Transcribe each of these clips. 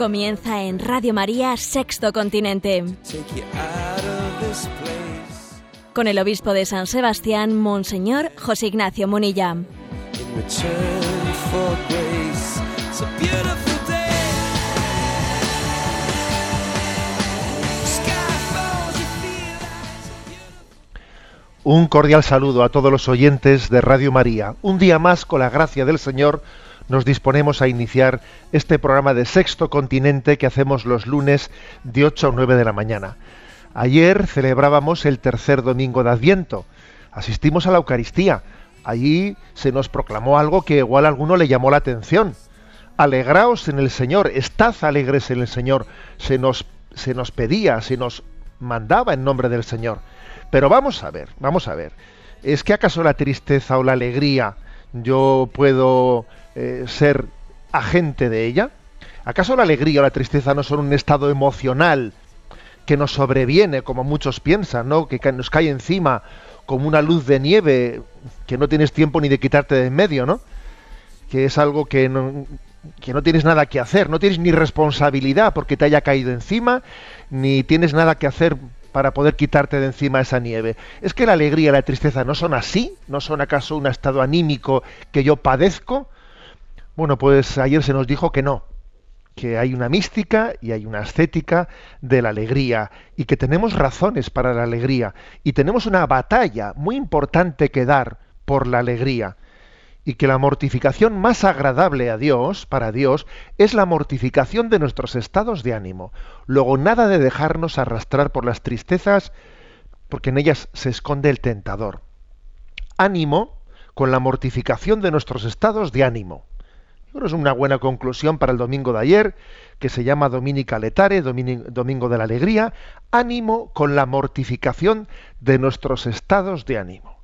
Comienza en Radio María Sexto Continente, con el obispo de San Sebastián, Monseñor José Ignacio Munilla. Un cordial saludo a todos los oyentes de Radio María. Un día más, con la gracia del Señor, nos disponemos a iniciar este programa de Sexto Continente que hacemos los lunes de 8 a 9 de la mañana. Ayer celebrábamos el tercer domingo de Adviento. Asistimos a la Eucaristía. Allí se nos proclamó algo que igual a alguno le llamó la atención. Alegraos en el Señor, estad alegres en el Señor. Se nos, se nos pedía, se nos mandaba en nombre del Señor. Pero vamos a ver, vamos a ver. ¿Es que acaso la tristeza o la alegría yo puedo eh, ser agente de ella? ¿Acaso la alegría o la tristeza no son un estado emocional que nos sobreviene, como muchos piensan, ¿no? que nos cae encima como una luz de nieve que no tienes tiempo ni de quitarte de en medio, ¿no? Que es algo que no, que no tienes nada que hacer, no tienes ni responsabilidad porque te haya caído encima, ni tienes nada que hacer para poder quitarte de encima esa nieve. Es que la alegría y la tristeza no son así, no son acaso un estado anímico que yo padezco. Bueno, pues ayer se nos dijo que no, que hay una mística y hay una estética de la alegría y que tenemos razones para la alegría y tenemos una batalla muy importante que dar por la alegría y que la mortificación más agradable a Dios, para Dios, es la mortificación de nuestros estados de ánimo. Luego nada de dejarnos arrastrar por las tristezas porque en ellas se esconde el tentador. Ánimo con la mortificación de nuestros estados de ánimo. Es una buena conclusión para el domingo de ayer, que se llama Dominica Letare, Domingo de la Alegría, ánimo con la mortificación de nuestros estados de ánimo.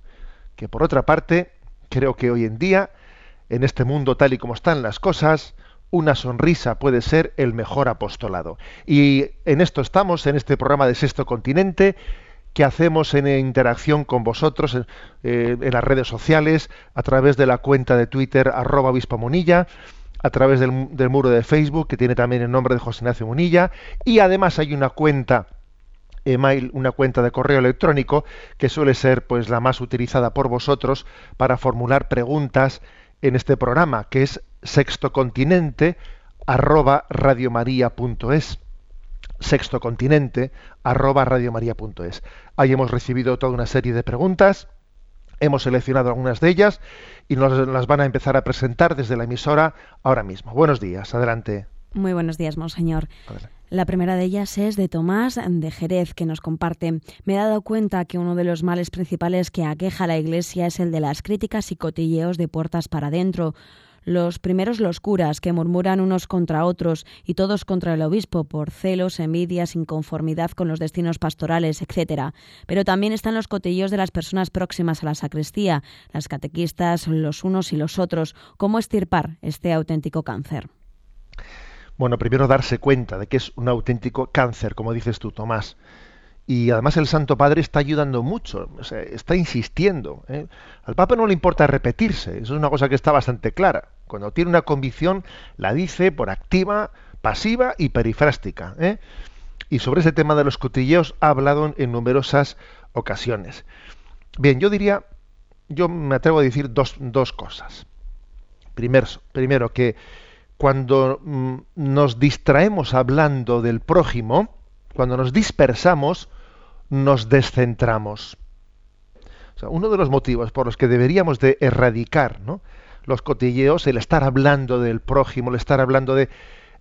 Que por otra parte, creo que hoy en día, en este mundo tal y como están las cosas, una sonrisa puede ser el mejor apostolado. Y en esto estamos, en este programa de Sexto Continente, que hacemos en interacción con vosotros en, eh, en las redes sociales, a través de la cuenta de Twitter, arroba obispo Munilla, a través del muro de Facebook, que tiene también el nombre de José Ignacio Munilla, y además hay una cuenta email, una cuenta de correo electrónico que suele ser pues la más utilizada por vosotros para formular preguntas en este programa, que es sextocontinente arroba radiomaria.es sextocontinente arroba radiomaria.es. Ahí hemos recibido toda una serie de preguntas, hemos seleccionado algunas de ellas y nos las van a empezar a presentar desde la emisora ahora mismo. Buenos días, adelante. Muy buenos días, Monseñor. Adelante. La primera de ellas es de Tomás de Jerez, que nos comparte. Me he dado cuenta que uno de los males principales que aqueja a la Iglesia es el de las críticas y cotilleos de puertas para adentro. Los primeros los curas, que murmuran unos contra otros y todos contra el obispo por celos, envidias, inconformidad con los destinos pastorales, etc. Pero también están los cotilleos de las personas próximas a la sacristía, las catequistas, los unos y los otros. ¿Cómo estirpar este auténtico cáncer? Bueno, primero darse cuenta de que es un auténtico cáncer, como dices tú, Tomás. Y además el Santo Padre está ayudando mucho, está insistiendo. ¿eh? Al Papa no le importa repetirse, eso es una cosa que está bastante clara. Cuando tiene una convicción, la dice por activa, pasiva y perifrástica. ¿eh? Y sobre ese tema de los cotilleos ha hablado en, numerosas ocasiones. Bien, yo diría, yo me atrevo a decir dos, dos cosas. Primero, primero que cuando mm, nos distraemos hablando del prójimo, cuando nos dispersamos, nos descentramos. O sea, uno de los motivos por los que deberíamos de erradicar ¿no? Los cotilleos, el estar hablando del prójimo, el estar hablando de...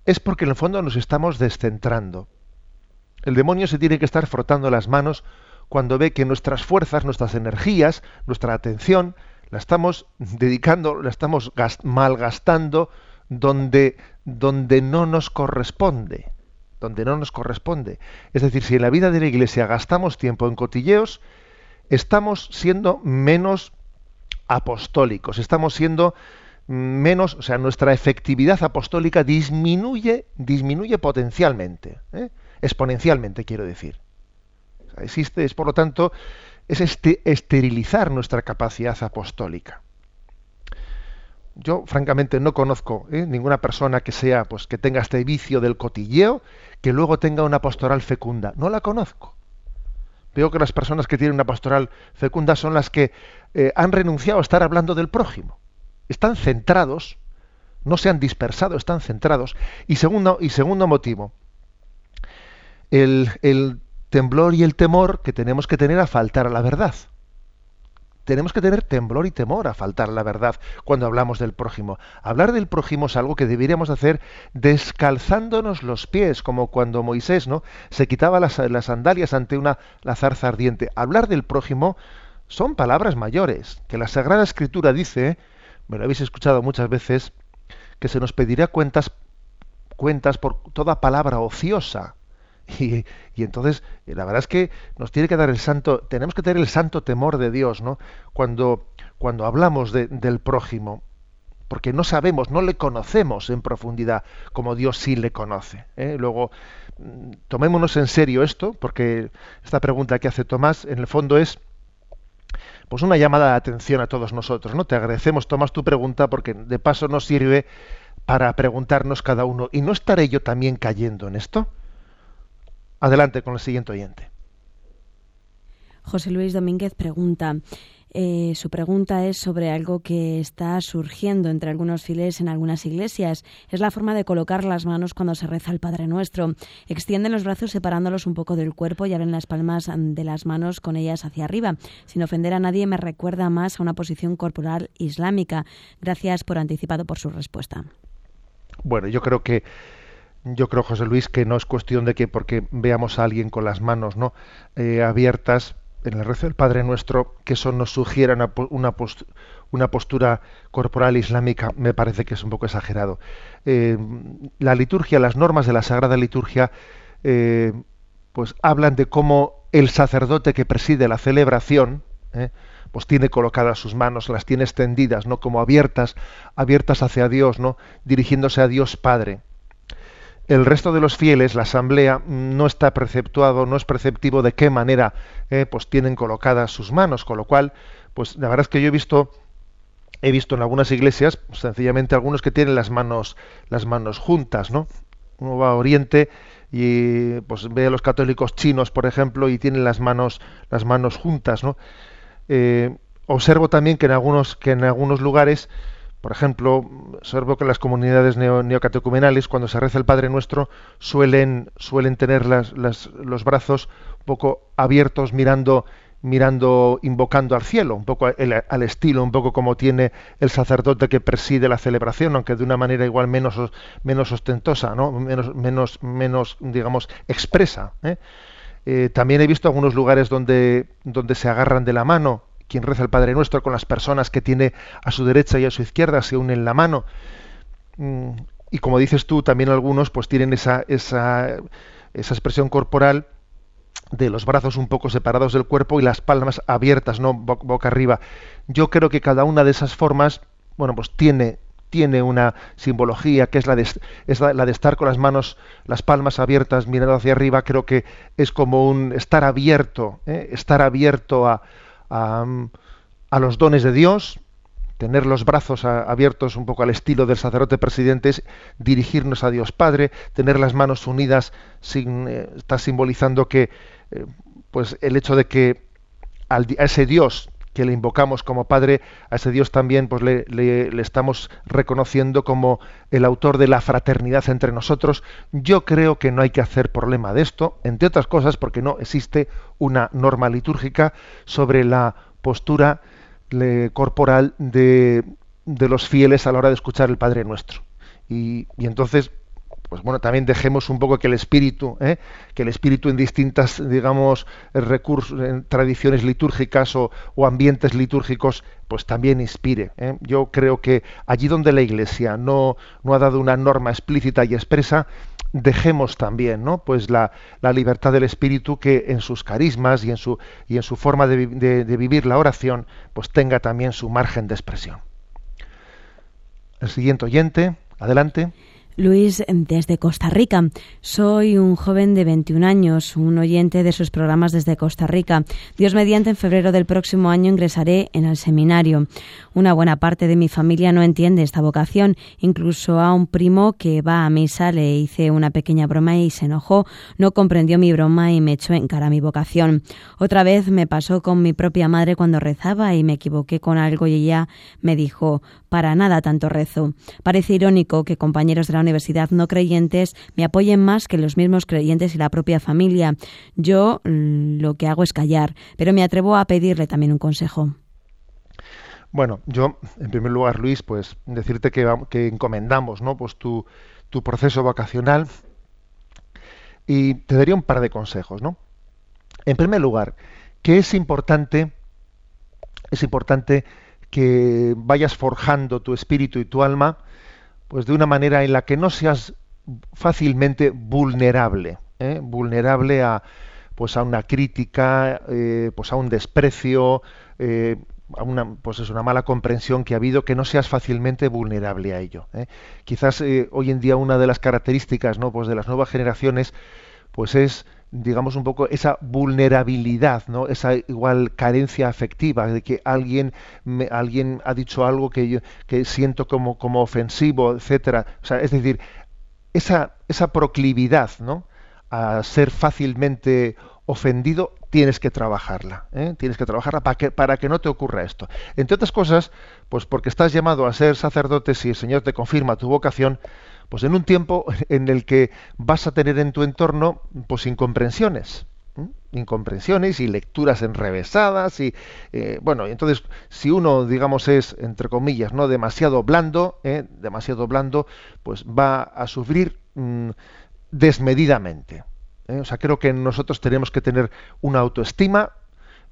es porque en el fondo nos estamos descentrando. El demonio se tiene que estar frotando las manos cuando ve que nuestras fuerzas, nuestras energías, nuestra atención, la estamos dedicando, la estamos gas- malgastando donde, donde no nos corresponde. donde no nos corresponde. Es decir, si en la vida de la Iglesia gastamos tiempo en cotilleos, estamos siendo menos apostólicos, estamos siendo menos, o sea, nuestra efectividad apostólica disminuye, disminuye potencialmente, ¿eh? exponencialmente, quiero decir. existe, es por lo tanto, es este, esterilizar nuestra capacidad apostólica. Yo, francamente, no conozco ¿eh? ninguna persona que sea, pues, que tenga este vicio del cotilleo, que luego tenga una pastoral fecunda. No la conozco. Veo que las personas que tienen una pastoral fecunda son las que eh, han renunciado a estar hablando del prójimo están centrados, no se han dispersado, están centrados. Y segundo, y segundo motivo, el, el temblor y el temor que tenemos que tener a faltar a la verdad. Tenemos que tener temblor y temor a faltar la verdad cuando hablamos del prójimo. Hablar del prójimo es algo que deberíamos hacer descalzándonos los pies, como cuando Moisés ¿no? se quitaba las, las sandalias ante una la zarza ardiente. Hablar del prójimo son palabras mayores, que la Sagrada Escritura dice me lo habéis escuchado muchas veces, que se nos pedirá cuentas, cuentas por toda palabra ociosa. Y, entonces, la verdad es que nos tiene que dar el santo, tenemos que tener el santo temor de Dios, ¿no? Cuando, cuando hablamos del prójimo, porque no sabemos, no le conocemos en profundidad como Dios sí le conoce. ¿eh? Luego, mm, tomémonos en serio esto, porque esta pregunta que hace Tomás, en el fondo es pues una llamada de atención a todos nosotros. ¿no? Te agradecemos, Tomás, tu pregunta, porque de paso nos sirve para preguntarnos cada uno. ¿Y no estaré yo también cayendo en esto? Adelante con el siguiente oyente. José Luis Domínguez pregunta, eh, su pregunta es sobre algo que está surgiendo entre algunos fieles en algunas iglesias. Es la forma de colocar las manos cuando se reza el Padre Nuestro. Extienden los brazos separándolos un poco del cuerpo y abren las palmas de las manos con ellas hacia arriba. Sin ofender a nadie, me recuerda más a una posición corporal islámica. Gracias por anticipado por su respuesta. Bueno, yo creo que yo creo, José Luis, que no es cuestión de que porque veamos a alguien con las manos no eh, abiertas en el rezo del Padre Nuestro que eso nos sugiera una, postura corporal islámica me parece que es un poco exagerado. Eh, la liturgia, las normas de la Sagrada Liturgia, eh, pues hablan de cómo el sacerdote que preside la celebración, pues tiene colocadas sus manos, las tiene extendidas, no como abiertas, abiertas hacia Dios, no dirigiéndose a Dios Padre el resto de los fieles, la asamblea, no está preceptuado, no es preceptivo de qué manera eh, pues tienen colocadas sus manos, con lo cual, pues la verdad es que yo he visto, he visto en algunas iglesias, sencillamente algunos que tienen las manos, las manos juntas, ¿no? Uno va a Oriente y pues ve a los católicos chinos, por ejemplo, y tienen las manos, las manos juntas, ¿no? Eh, observo también que en algunos, que en algunos lugares por ejemplo, observo que las comunidades neocatecumenales, cuando se reza el Padre Nuestro, suelen, suelen tener los brazos un poco abiertos, mirando, mirando, invocando al cielo, un poco al estilo, un poco como tiene el sacerdote que preside la celebración, aunque de una manera igual menos, menos ostentosa, ¿no? menos, menos, menos, digamos, expresa. ¿eh? Eh, también he visto algunos lugares donde, donde se agarran de la mano quien reza el Padre Nuestro con las personas que tiene a su derecha y a su izquierda, se unen la mano. Mm, y como dices tú, también algunos pues tienen esa, esa, esa expresión corporal de los brazos un poco separados del cuerpo y las palmas abiertas, no boca arriba. Yo creo que cada una de esas formas, bueno, pues tiene tiene una simbología que es la de, es la de estar con las manos, las palmas abiertas mirando hacia arriba, creo que es como un estar abierto, ¿eh? estar abierto a, a, los dones de Dios, tener los brazos abiertos un poco al estilo del sacerdote presidente es dirigirnos a Dios Padre, tener las manos unidas eh, está simbolizando que eh, pues el hecho de que a ese Dios que le invocamos como Padre, a ese Dios también pues le, estamos reconociendo como el autor de la fraternidad entre nosotros. Yo creo que no hay que hacer problema de esto, entre otras cosas porque no existe una norma litúrgica sobre la postura corporal de, de, los fieles a la hora de escuchar el Padre Nuestro. Y, y entonces, pues bueno, también dejemos un poco que el espíritu, ¿eh? que el espíritu en distintas, digamos, recursos, en tradiciones litúrgicas o, ambientes litúrgicos, pues también inspire. ¿eh? Yo creo que allí donde la Iglesia no, ha dado una norma explícita y expresa, dejemos también, ¿no? Pues la, la, libertad del espíritu que en sus carismas y en su y en su forma de, de vivir la oración, pues tenga también su margen de expresión. El siguiente oyente, adelante. Luis, desde Costa Rica. Soy un joven de 21 años, un oyente de sus programas desde Costa Rica. Dios mediante, en febrero del próximo año ingresaré en el seminario. Una buena parte de mi familia no entiende esta vocación. Incluso a un primo que va a misa le hice una pequeña broma y se enojó. No comprendió mi broma y me echó en cara mi vocación. Otra vez me pasó con mi propia madre cuando rezaba y me equivoqué con algo y ella me dijo, para nada tanto rezo. Parece irónico que compañeros de la universidad no creyentes me apoyen más que los mismos creyentes y la propia familia. Yo mm, lo que hago es callar, pero me atrevo a pedirle también un consejo. Bueno, yo, en primer lugar, Luis, pues decirte que, que encomendamos, ¿no? Pues tu, tu proceso vocacional y te daría un par de consejos, ¿no? En primer lugar, que es importante, es importante que vayas forjando tu espíritu y tu alma pues de una manera en la que no seas fácilmente vulnerable, ¿eh? vulnerable a pues a una crítica, eh, pues a un desprecio, eh, a una pues es una mala comprensión que ha habido, que no seas fácilmente vulnerable a ello. Quizás hoy en día una de las características, ¿no? pues de las nuevas generaciones, pues es digamos un poco esa vulnerabilidad, ¿no? Esa igual carencia afectiva de que alguien me, alguien ha dicho algo que yo que siento como como ofensivo, etcétera. O sea, es decir, esa esa proclividad, ¿no? a ser fácilmente ofendido, tienes que trabajarla, ¿eh? tienes que trabajarla para que, para que no te ocurra esto. Entre otras cosas, pues porque estás llamado a ser sacerdote si el Señor te confirma tu vocación, pues en un tiempo en el que vas a tener en tu entorno pues incomprensiones incomprensiones y lecturas enrevesadas y eh, bueno entonces si uno digamos es entre comillas no demasiado blando ¿eh? demasiado blando pues va a sufrir mm, desmedidamente ¿eh? o sea creo que nosotros tenemos que tener una autoestima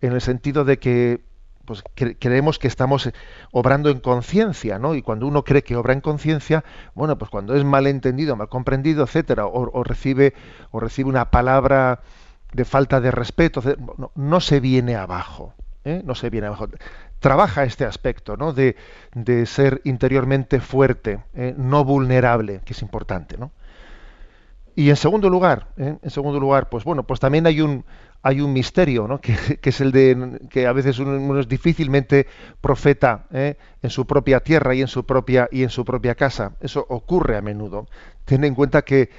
en el sentido de que pues creemos que estamos eh, obrando en conciencia, ¿no? Y cuando uno cree que obra en conciencia, bueno, pues cuando es mal entendido, mal comprendido, etcétera, o, recibe o recibe una palabra de falta de respeto, no, se viene abajo, ¿eh? no se viene abajo. Trabaja este aspecto, ¿no? De, de ser interiormente fuerte, ¿eh? no vulnerable, que es importante, ¿no? Y en segundo lugar, ¿eh? en segundo lugar, pues bueno, pues también hay un hay un misterio, ¿no? que, es el de que a veces uno, es difícilmente profeta ¿eh? en su propia tierra y en su propia y en su propia casa. Eso ocurre a menudo. Ten en cuenta que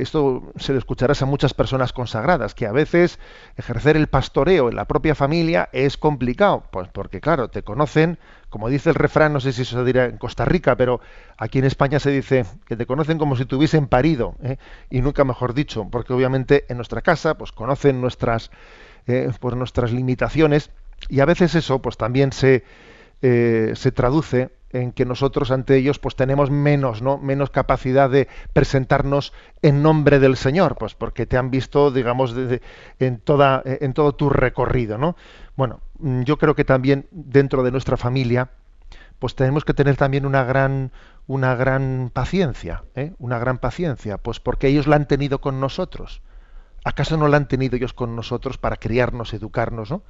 esto se lo escucharás a muchas personas consagradas, que a veces ejercer el pastoreo en la propia familia es complicado, pues porque claro, te conocen, como dice el refrán, no sé si eso se dirá en Costa Rica, pero aquí en España se dice que te conocen como si te hubiesen parido, ¿eh? y nunca mejor dicho, porque obviamente en nuestra casa pues conocen nuestras, eh, pues, nuestras limitaciones, y a veces eso pues también se, eh, se traduce en que nosotros ante ellos pues tenemos menos no menos capacidad de presentarnos en nombre del Señor pues porque te han visto digamos en toda en todo tu recorrido no bueno mm, yo creo que también dentro de nuestra familia pues tenemos que tener también una gran una gran paciencia ¿eh? una gran paciencia pues porque ellos la han tenido con nosotros. Acaso no la han tenido ellos con nosotros para criarnos educarnos no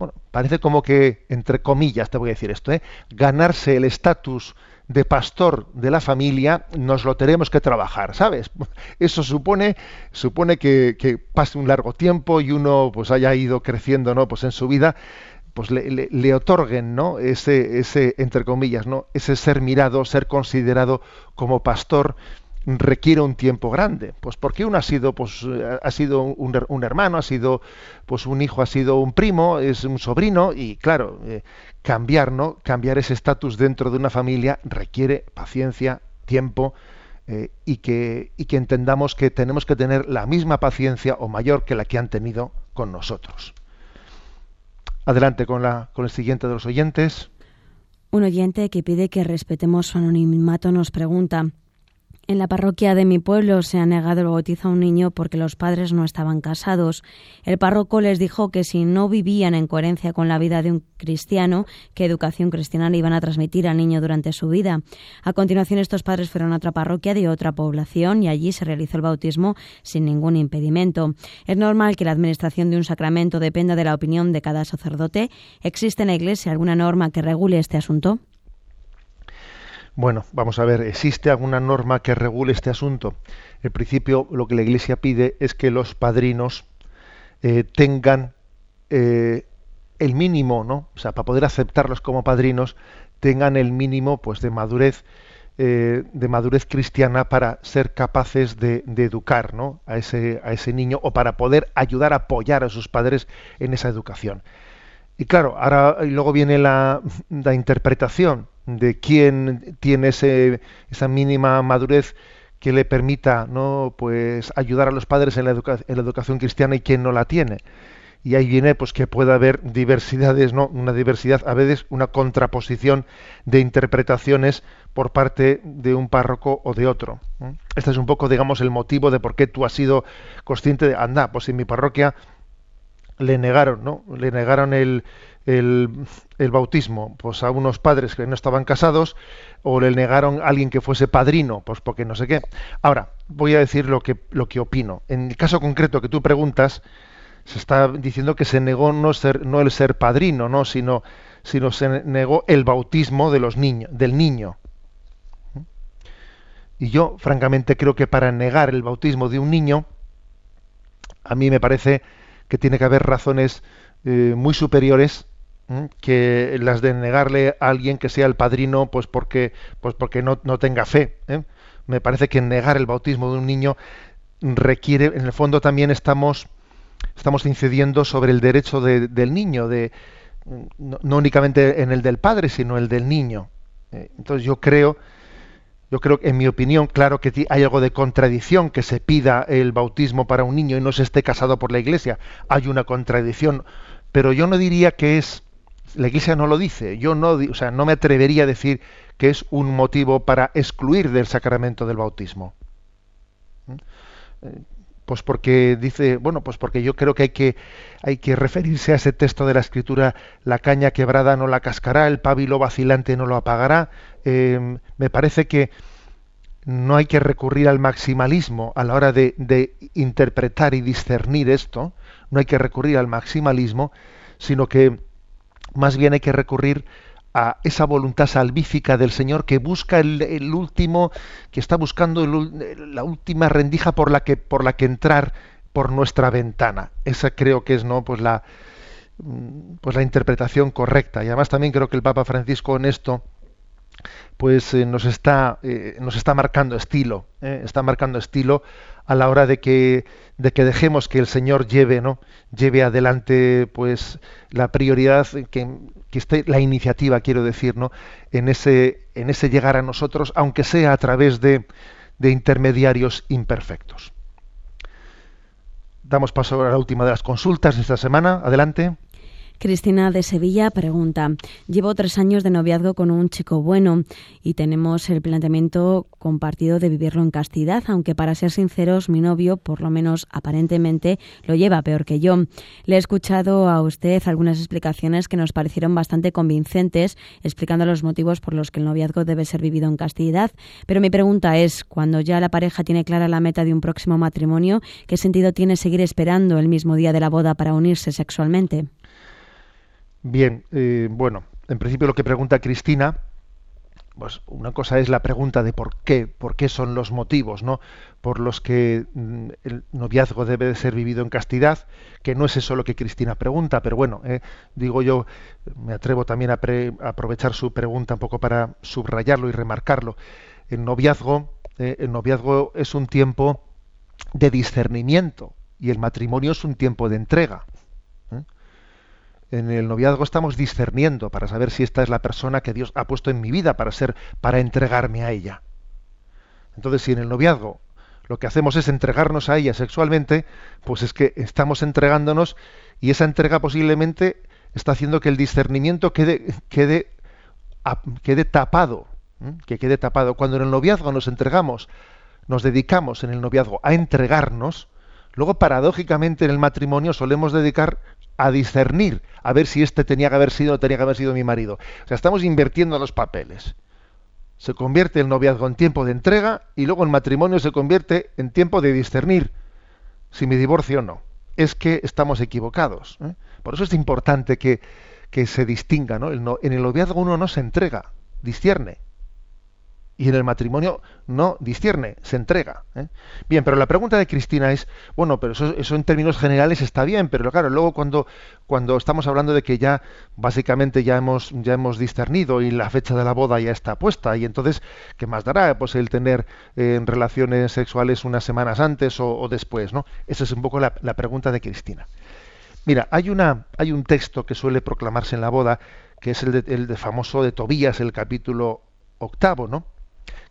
bueno, parece como que, entre comillas, te voy a decir esto, ¿eh? ganarse el estatus de pastor de la familia nos lo tenemos que trabajar, ¿sabes? Eso supone, supone que, pase un largo tiempo y uno pues haya ido creciendo, ¿no? Pues en su vida, pues le, le, otorguen, ¿no? Ese, ese, entre comillas, ¿no? Ese ser mirado, ser considerado como pastor requiere un tiempo grande pues porque uno ha sido pues eh, ha sido un, hermano ha sido pues un hijo ha sido un primo es un sobrino y claro eh, cambiar no cambiar ese estatus dentro de una familia requiere paciencia tiempo eh, y que y que entendamos que tenemos que tener la misma paciencia o mayor que la que han tenido con nosotros. Adelante con la con el siguiente de los oyentes. Un oyente que pide que respetemos su anonimato nos pregunta En la parroquia de mi pueblo se ha negado el bautizo a un niño porque los padres no estaban casados. El párroco les dijo que si no vivían en coherencia con la vida de un cristiano, qué educación cristiana le iban a transmitir al niño durante su vida. A continuación, estos padres fueron a otra parroquia de otra población y allí se realizó el bautismo sin ningún impedimento. Es normal que la administración de un sacramento dependa de la opinión de cada sacerdote. ¿Existe en la Iglesia alguna norma que regule este asunto? Bueno, vamos a ver, ¿existe alguna norma que regule este asunto? En principio, lo que la Iglesia pide es que los padrinos eh, tengan eh, el mínimo, ¿no? O sea, para poder aceptarlos como padrinos, tengan el mínimo, pues, de madurez, eh, de madurez cristiana para ser capaces de, educar, ¿no? A ese, a ese niño o para poder ayudar a apoyar a sus padres en esa educación. Y claro, ahora y luego viene la, la interpretación de quién tiene ese, esa mínima madurez que le permita no pues ayudar a los padres en la, en la educación cristiana y quién no la tiene. Y ahí viene pues que pueda haber diversidades no una diversidad a veces una contraposición de interpretaciones por parte de un párroco o de otro este es un poco digamos el motivo de por qué tú has sido consciente de anda pues en mi parroquia le negaron no le negaron el el, bautismo pues a unos padres que no estaban casados o le negaron a alguien que fuese padrino, pues porque no sé qué. Ahora, voy a decir lo que, lo que opino. En el caso concreto que tú preguntas, se está diciendo que se negó no, ser, no el ser padrino, ¿no? sino, sino se negó el bautismo de los niños, del niño. Y yo, francamente, creo que para negar el bautismo de un niño, a mí me parece que tiene que haber razones eh, muy superiores que las de negarle a alguien que sea el padrino pues porque pues porque no, no tenga fe ¿eh? me parece que negar el bautismo de un niño requiere en el fondo también estamos estamos incidiendo sobre el derecho del niño de no, únicamente en el del padre sino el del niño ¿eh? entonces yo creo yo creo que en mi opinión claro que hay algo de contradicción que se pida el bautismo para un niño y no se esté casado por la iglesia hay una contradicción pero yo no diría que es la Iglesia no lo dice. Yo no, o sea, no me atrevería a decir que es un motivo para excluir del sacramento del bautismo. ¿Mm? Eh, pues porque dice, bueno, pues porque yo creo que hay que hay que referirse a ese texto de la Escritura: la caña quebrada no la cascará, el pábilo vacilante no lo apagará. Em, me parece que no hay que recurrir al maximalismo a la hora de, de interpretar y discernir esto. No hay que recurrir al maximalismo, sino que más bien hay que recurrir a esa voluntad salvífica del Señor que busca el, último, que está buscando la última rendija por la que por la que entrar por nuestra ventana. Esa creo que es no pues la mm, pues la interpretación correcta. Y además también creo que el Papa Francisco en esto pues eh, nos está eh, nos está marcando estilo, eh, está marcando estilo a la hora de que de que dejemos que el Señor lleve, ¿no? lleve adelante pues la prioridad que, que esté la iniciativa, quiero decir, ¿no? en ese en ese llegar a nosotros, aunque sea a través de, de intermediarios imperfectos. Damos paso a la última de las consultas de esta semana. Adelante. Cristina de Sevilla pregunta, llevo tres años de noviazgo con un chico bueno y tenemos el planteamiento compartido de vivirlo en castidad, aunque para ser sinceros, mi novio, por lo menos aparentemente, lo lleva peor que yo. Le he escuchado a usted algunas explicaciones que nos parecieron bastante convincentes, explicando los motivos por los que el noviazgo debe ser vivido en castidad, pero mi pregunta es, cuando ya la pareja tiene clara la meta de un próximo matrimonio, ¿qué sentido tiene seguir esperando el mismo día de la boda para unirse sexualmente? Bien, eh, bueno, en principio lo que pregunta Cristina, pues una cosa es la pregunta de por qué, por qué son los motivos, ¿no? Por los que mm, el noviazgo debe de ser vivido en castidad, que no es eso lo que Cristina pregunta, pero bueno, eh, digo yo, me atrevo también a, aprovechar su pregunta un poco para subrayarlo y remarcarlo. El noviazgo, eh, el noviazgo es un tiempo de discernimiento y el matrimonio es un tiempo de entrega en el noviazgo estamos discerniendo para saber si esta es la persona que Dios ha puesto en mi vida para ser, para entregarme a ella. Entonces, si en el noviazgo lo que hacemos es entregarnos a ella sexualmente, pues es que estamos entregándonos y esa entrega posiblemente está haciendo que el discernimiento quede, quede, tapado, que quede tapado. Cuando en el noviazgo nos entregamos nos dedicamos en el noviazgo a entregarnos, luego paradójicamente en el matrimonio solemos dedicar a discernir, a ver si este tenía que haber sido o tenía que haber sido mi marido. O sea, estamos invirtiendo los papeles. Se convierte el noviazgo en tiempo de entrega y luego el matrimonio se convierte en tiempo de discernir si me divorcio o no. Es que estamos equivocados. ¿eh? Por eso es importante que, que se distinga. ¿no? en el noviazgo uno no se entrega, discierne y en el matrimonio no discierne, se entrega. ¿eh? Bien, pero la pregunta de Cristina es, bueno, pero eso, en términos generales está bien, pero claro, luego cuando, cuando estamos hablando de que ya básicamente ya hemos, ya hemos discernido y la fecha de la boda ya está puesta, y entonces, ¿qué más dará? Pues el tener eh, relaciones sexuales unas semanas antes o, después, ¿no? Esa es un poco la, pregunta de Cristina. Mira, hay, una, hay un texto que suele proclamarse en la boda, que es el de, el de famoso de Tobías, el capítulo octavo, ¿no?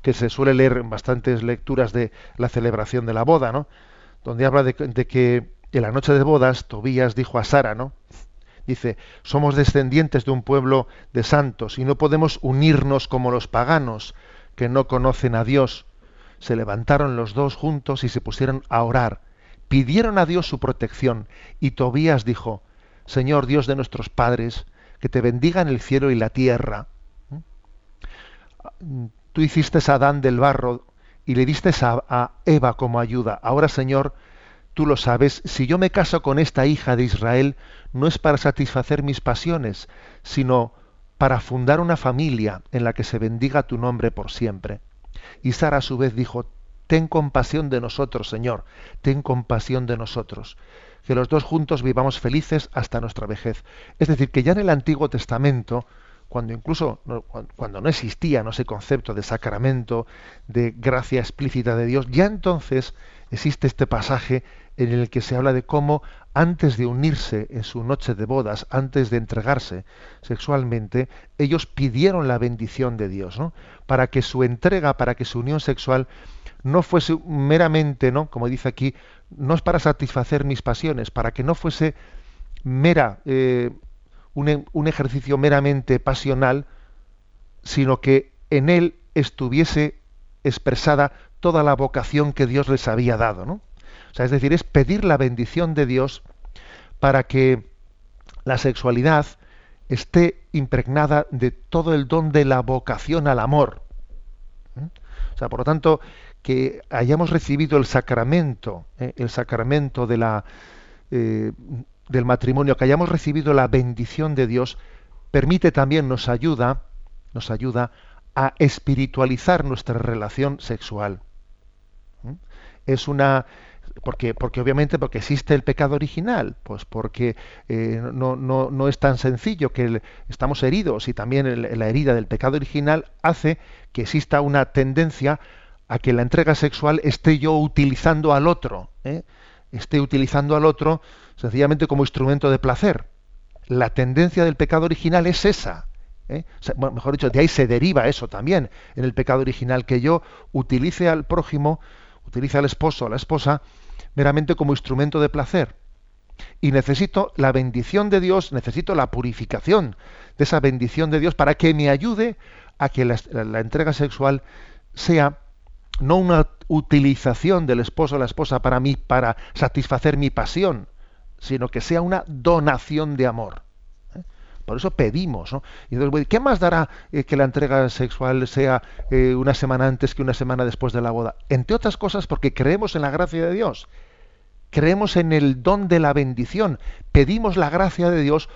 Que se suele leer en bastantes lecturas de la celebración de la boda, ¿no? Donde habla de, que en la noche de bodas Tobías dijo a Sara, ¿no? Dice, somos descendientes de un pueblo de santos y no podemos unirnos como los paganos que no conocen a Dios. Se levantaron los dos juntos y se pusieron a orar. Pidieron a Dios su protección y Tobías dijo, Señor Dios de nuestros padres, que te bendiga en el cielo y la tierra. Tú hiciste a Adán del barro y le diste a, Eva como ayuda. Ahora, Señor, tú lo sabes, si yo me caso con esta hija de Israel, no es para satisfacer mis pasiones, sino para fundar una familia en la que se bendiga tu nombre por siempre. Y Sara a su vez dijo, Ten compasión de nosotros, Señor, ten compasión de nosotros, que los dos juntos vivamos felices hasta nuestra vejez. Es decir, que ya en el Antiguo Testamento, cuando incluso cuando no existía no ese concepto de sacramento, de gracia explícita de Dios, ya entonces existe este pasaje en el que se habla de cómo antes de unirse en su noche de bodas, antes de entregarse sexualmente, ellos pidieron la bendición de Dios, ¿no? Para que su entrega, para que su unión sexual no fuese meramente, ¿no? Como dice aquí, no es para satisfacer mis pasiones, para que no fuese mera eh, un, ejercicio meramente pasional, sino que en él estuviese expresada toda la vocación que Dios les había dado, ¿no? O sea, es decir, es pedir la bendición de Dios para que la sexualidad esté impregnada de todo el don de la vocación al amor. ¿eh? O sea, por lo tanto, que hayamos recibido el sacramento, ¿eh? el sacramento de la eh, del matrimonio, que hayamos recibido la bendición de Dios, permite también, nos ayuda, nos ayuda a espiritualizar nuestra relación sexual. ¿Mm? Es una porque, porque obviamente porque existe el pecado original, pues porque eh, no, no, no, es tan sencillo que estamos heridos y también la herida del pecado original hace que exista una tendencia a que la entrega sexual esté yo utilizando al otro, ¿eh? esté utilizando al otro sencillamente como instrumento de placer. La tendencia del pecado original es esa. ¿eh? mejor dicho, de ahí se deriva eso también, en el pecado original, que yo utilice al prójimo, utilice al esposo a la esposa, meramente como instrumento de placer. Y necesito la bendición de Dios, necesito la purificación de esa bendición de Dios para que me ayude a que la entrega sexual sea no una utilización del esposo o la esposa para mí, para satisfacer mi pasión, sino que sea una donación de amor. ¿eh? Por eso pedimos. ¿no? Y entonces, ¿Qué más dará eh, que la entrega sexual sea eh, una semana antes que una semana después de la boda? Entre otras cosas porque creemos en la gracia de Dios. Creemos en el don de la bendición. Pedimos la gracia de Dios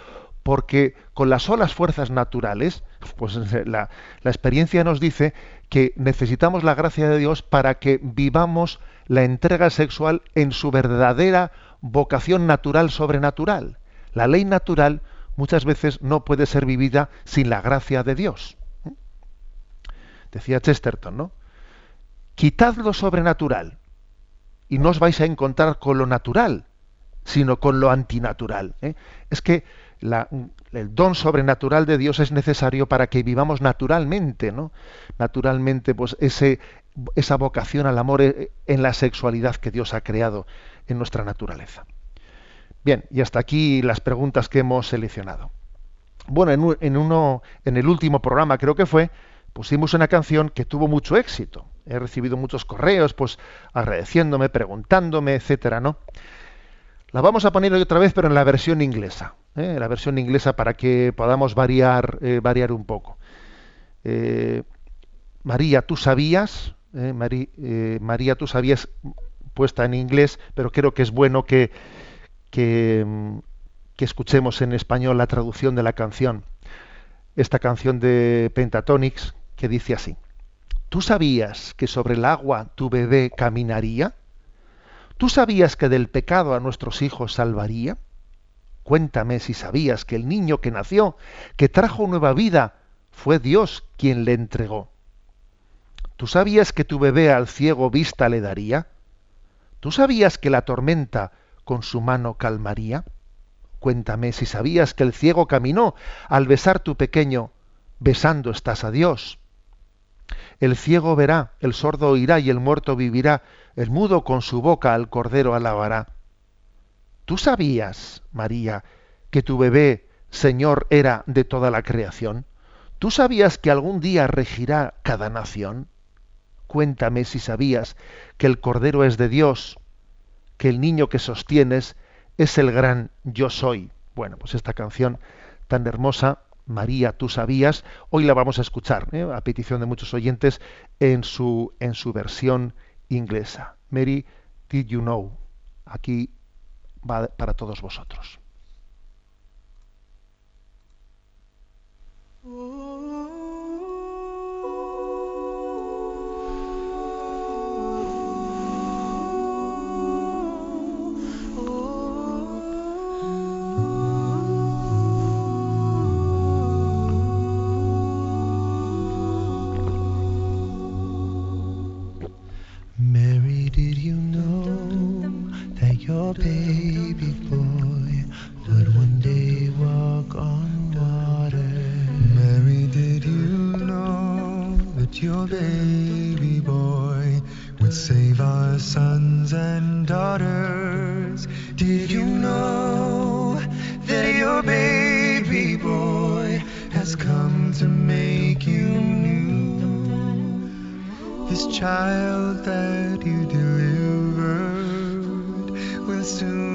porque con las solas fuerzas naturales, pues la, la experiencia nos dice que necesitamos la gracia de Dios para que vivamos la entrega sexual en su verdadera vocación natural sobrenatural. La ley natural muchas veces no puede ser vivida sin la gracia de Dios. Decía Chesterton, ¿no? Quitad lo sobrenatural y no os vais a encontrar con lo natural, sino con lo antinatural. ¿eh? Es que el don sobrenatural de Dios es necesario para que vivamos naturalmente, ¿no? Naturalmente, pues ese, esa vocación al amor eh, en la sexualidad que Dios ha creado en nuestra naturaleza. Bien, y hasta aquí las preguntas que hemos seleccionado. Bueno, en, uno, en el último programa creo que fue, pusimos una canción que tuvo mucho éxito. he recibido muchos correos, pues agradeciéndome, preguntándome, etcétera, ¿no? La vamos a poner hoy otra vez, pero en la versión inglesa, ¿eh? la versión inglesa para que podamos variar, eh, variar un poco. Eh, María, tú sabías, María, tú sabías, puesta en inglés, pero creo que es bueno que, que, mm, que escuchemos en español la traducción de la canción. Esta canción de Pentatonix que dice así. ¿Tú sabías que sobre el agua tu bebé caminaría? ¿Tú sabías que del pecado a nuestros hijos salvaría? Cuéntame si sabías que el niño que nació, que trajo nueva vida, fue Dios quien le entregó. ¿Tú sabías que tu bebé al ciego vista le daría? ¿Tú sabías que la tormenta con su mano calmaría? Cuéntame si sabías que el ciego caminó al besar tu pequeño, besando estás a Dios. El ciego verá, el sordo oirá y el muerto vivirá, el mudo con su boca al cordero alabará. ¿Tú sabías, María, que tu bebé, Señor, era de toda la creación? ¿Tú sabías que algún día regirá cada nación? Cuéntame si sabías que el cordero es de Dios, que el niño que sostienes es el gran yo soy. Bueno, pues esta canción tan hermosa María, tú sabías, hoy la vamos a escuchar, ¿eh? a petición de muchos oyentes, en su, en su versión inglesa. Mary, did you know? Aquí va para todos vosotros. did you know that your baby boy would one day walk on water? Mary, did you know that your baby boy would save our sons and daughters? Did you know that your baby boy has come to make you this child that you delivered will soon.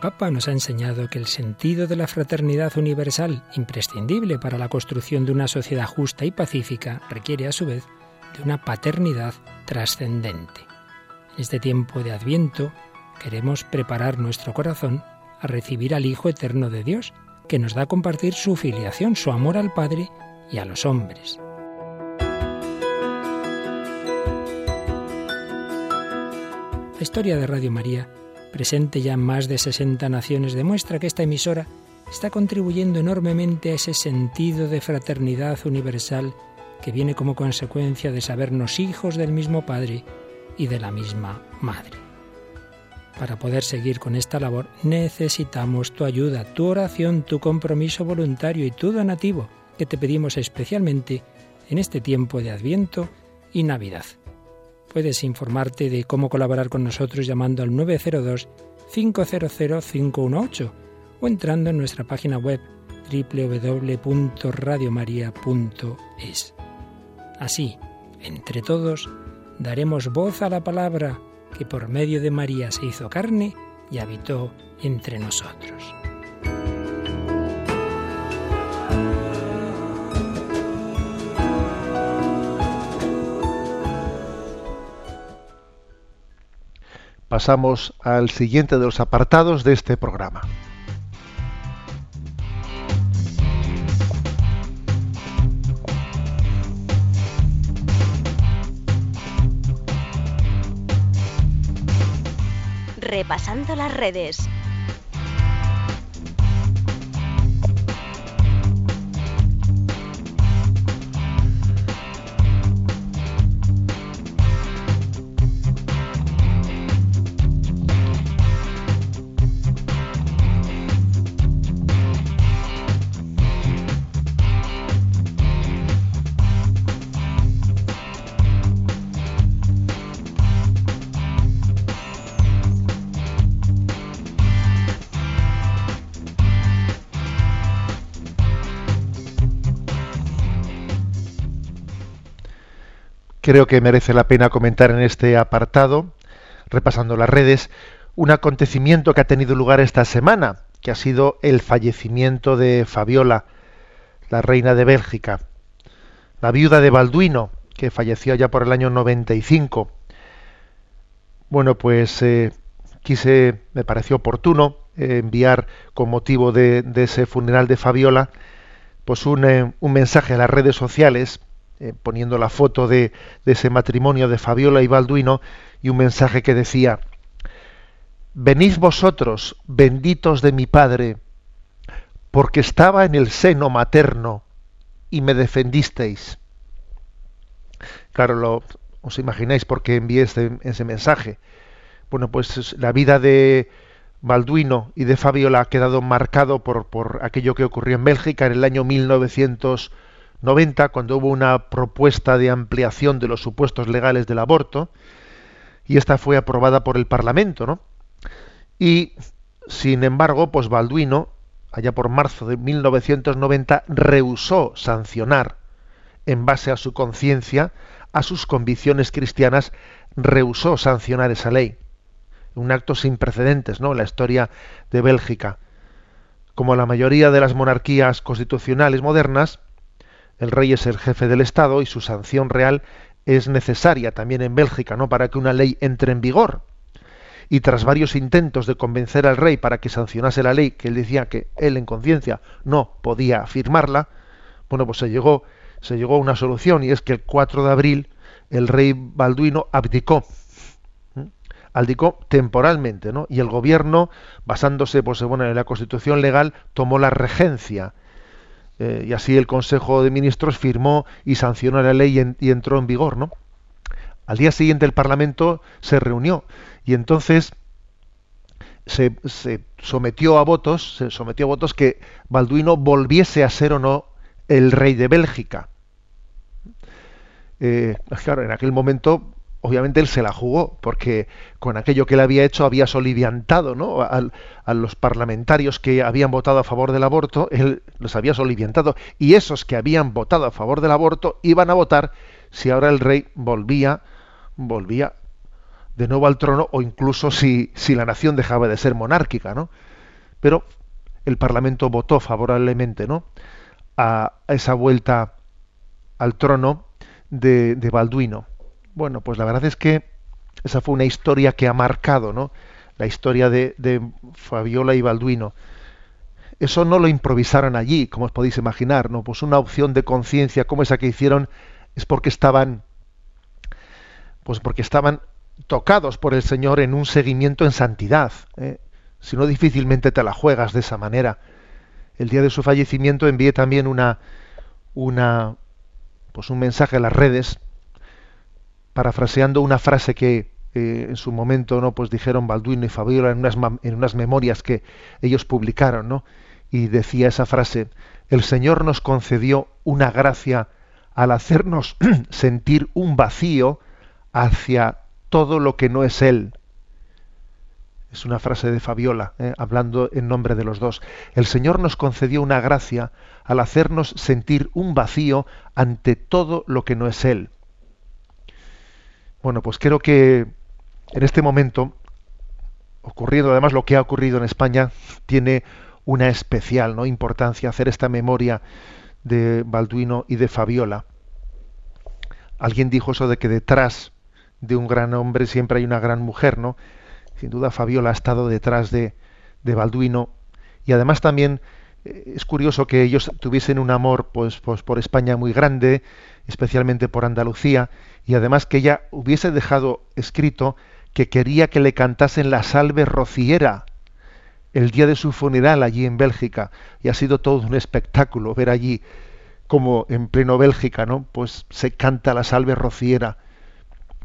Papa nos ha enseñado que el sentido de la fraternidad universal, imprescindible para la construcción de una sociedad justa y pacífica, requiere a su vez de una paternidad trascendente. En este tiempo de Adviento queremos preparar nuestro corazón a recibir al Hijo Eterno de Dios, que nos da a compartir su filiación, su amor al Padre y a los hombres. La historia de Radio María, presente ya en más de 60 naciones, demuestra que esta emisora está contribuyendo enormemente a ese sentido de fraternidad universal que viene como consecuencia de sabernos hijos del mismo Padre y de la misma Madre. Para poder seguir con esta labor necesitamos tu ayuda, tu oración, tu compromiso voluntario y tu donativo, que te pedimos especialmente en este tiempo de Adviento y Navidad. Puedes informarte de cómo colaborar con nosotros llamando al 902 500 518 o entrando en nuestra página web www.radiomaria.es. Así, entre todos, daremos voz a la palabra que por medio de María se hizo carne y habitó entre nosotros. Pasamos al siguiente de los apartados de este programa. Repasando las redes. Creo que merece la pena comentar en este apartado, repasando las redes, un acontecimiento que ha tenido lugar esta semana, que ha sido el fallecimiento de Fabiola, la reina de Bélgica, la viuda de Balduino, que falleció ya por el año 95. Bueno, pues eh, quise, me pareció oportuno eh, enviar con motivo de, ese funeral de Fabiola, pues un, eh, un mensaje a las redes sociales eh, poniendo la foto de, ese matrimonio de Fabiola y Balduino y un mensaje que decía, Venid vosotros, benditos de mi Padre, porque estaba en el seno materno y me defendisteis. Claro, lo, os imagináis por qué envié ese, ese mensaje. Bueno, pues la vida de Balduino y de Fabiola ha quedado marcado por, por aquello que ocurrió en Bélgica en el año 1900 90, cuando hubo una propuesta de ampliación de los supuestos legales del aborto, y esta fue aprobada por el Parlamento, ¿no? Y, sin embargo, pues Balduino, allá por marzo de 1990, rehusó sancionar, en base a su conciencia, a sus convicciones cristianas, rehusó sancionar esa ley. Un acto sin precedentes, ¿no? En la historia de Bélgica. Como la mayoría de las monarquías constitucionales modernas, el rey es el jefe del Estado y su sanción real es necesaria también en Bélgica, ¿no? Para que una ley entre en vigor. Y tras varios intentos de convencer al rey para que sancionase la ley, que él decía que él en conciencia no podía firmarla, bueno, pues se llegó, se llegó a una solución y es que el 4 de abril el rey Balduino abdicó. Abdicó temporalmente, ¿no? Y el gobierno, basándose pues, bueno, en la constitución legal, tomó la regencia eh, y así el Consejo de Ministros firmó y sancionó la ley y, entró en vigor, ¿no? Al día siguiente el Parlamento se reunió y entonces se, sometió a votos, se sometió a votos que Balduino volviese a ser o no el rey de Bélgica. Eh, claro, en aquel momento obviamente él se la jugó, porque con aquello que él había hecho había soliviantado ¿no? a, los parlamentarios que habían votado a favor del aborto, él los había soliviantado. Y esos que habían votado a favor del aborto iban a votar si ahora el rey volvía, volvía, de nuevo al trono o incluso si, si la nación dejaba de ser monárquica, ¿no? Pero el Parlamento votó favorablemente, ¿no? A esa vuelta al trono de, de Balduino. Bueno, pues la verdad es que esa fue una historia que ha marcado, ¿no? La historia de, de Fabiola y Balduino. Eso no lo improvisaron allí, como os podéis imaginar, ¿no? Pues una opción de conciencia como esa que hicieron es porque estaban, pues porque estaban tocados por el Señor en un seguimiento en santidad. ¿eh? Si no, difícilmente te la juegas de esa manera. El día de su fallecimiento envié también una, una, pues un mensaje a las redes, parafraseando una frase que eh, en su momento no pues dijeron Balduino y Fabiola en unas, en unas memorias que ellos publicaron, ¿no? y decía esa frase, el Señor nos concedió una gracia al hacernos sentir un vacío hacia todo lo que no es Él. Es una frase de Fabiola, eh, hablando en nombre de los dos. El Señor nos concedió una gracia al hacernos sentir un vacío ante todo lo que no es Él. Bueno, pues creo que en este momento, ocurriendo además lo que ha ocurrido en España, tiene una especial ¿no? importancia hacer esta memoria de Balduino y de Fabiola. Alguien dijo eso de que detrás de un gran hombre siempre hay una gran mujer, ¿no? Sin duda Fabiola ha estado detrás de, de Balduino y además también es curioso que ellos tuviesen un amor pues, pues por España muy grande, especialmente por Andalucía, y además que ella hubiese dejado escrito que quería que le cantasen la salve rociera el día de su funeral allí en Bélgica y ha sido todo un espectáculo ver allí como en pleno Bélgica, ¿no? Pues se canta la salve rociera,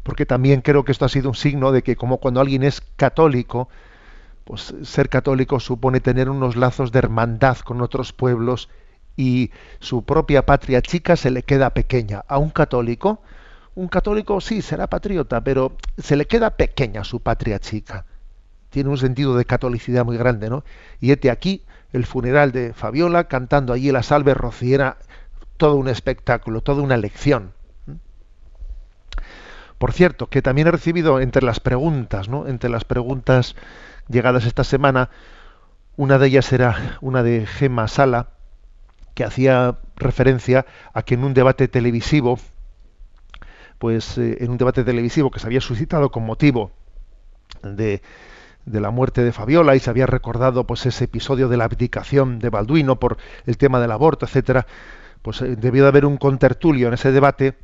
porque también creo que esto ha sido un signo de que como cuando alguien es católico, pues ser católico supone tener unos lazos de hermandad con otros pueblos y su propia patria chica se le queda pequeña. A un católico, un católico sí será patriota, pero se le queda pequeña su patria chica tiene un sentido de catolicidad muy grande, ¿no? Y este aquí el funeral de Fabiola cantando allí la salve rociera, todo un espectáculo, toda una lección. Por cierto, que también he recibido entre las preguntas, ¿no? Entre las preguntas llegadas esta semana, una de ellas era una de Gemma Sala, que hacía referencia a que en un debate televisivo, pues eh, en un debate televisivo que se había suscitado con motivo de de la muerte de Fabiola y se había recordado pues ese episodio de la abdicación de Balduino por el tema del aborto, etcétera, pues eh, debió de haber un contertulio en ese debate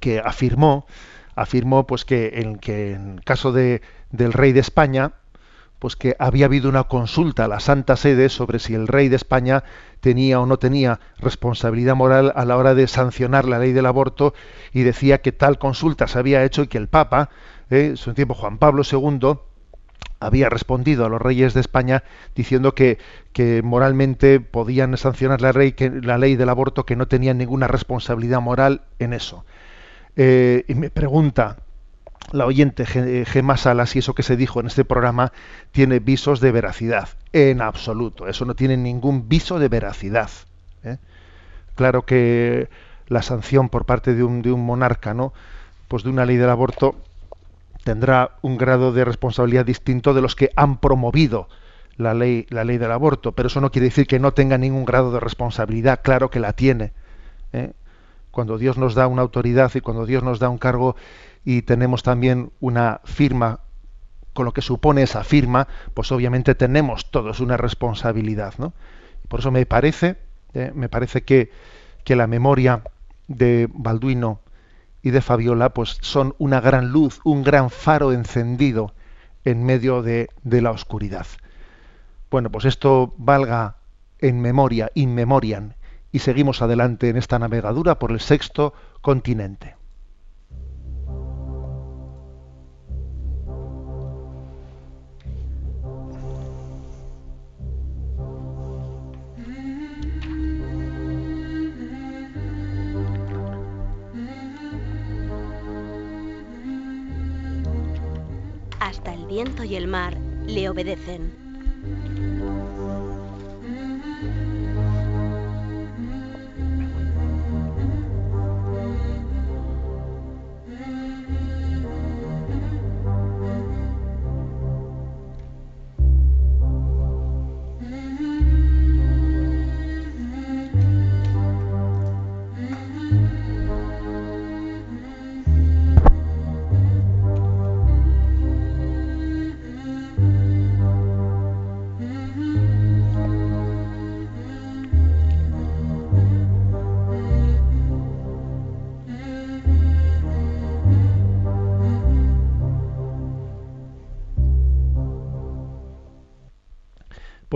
que afirmó afirmó pues que en que en caso de, del rey de España pues que había habido una consulta a la Santa Sede sobre si el rey de España tenía o no tenía responsabilidad moral a la hora de sancionar la ley del aborto y decía que tal consulta se había hecho y que el Papa, eh, en su tiempo Juan Pablo II, había respondido a los reyes de España diciendo que, que moralmente podían sancionar la ley, que, la ley del aborto, que no tenían ninguna responsabilidad moral en eso. Eh, y me pregunta la oyente Gemma Salas si eso que se dijo en este programa tiene visos de veracidad. En absoluto, eso no tiene ningún viso de veracidad. ¿eh? Claro que la sanción por parte de un, de un monarca, ¿no? Pues de una ley del aborto tendrá un grado de responsabilidad distinto de los que han promovido la ley, la ley del aborto, pero eso no quiere decir que no tenga ningún grado de responsabilidad, claro que la tiene. ¿eh? Cuando Dios nos da una autoridad y cuando Dios nos da un cargo y tenemos también una firma con lo que supone esa firma, pues obviamente tenemos todos una responsabilidad, ¿no? Por eso me parece, ¿eh? me parece que, que la memoria de Balduino y de Fabiola, pues son una gran luz, un gran faro encendido en medio de, de la oscuridad. Bueno, pues esto valga en memoria, in memoriam, y seguimos adelante en esta navegadura por el sexto continente. Y el mar le obedecen.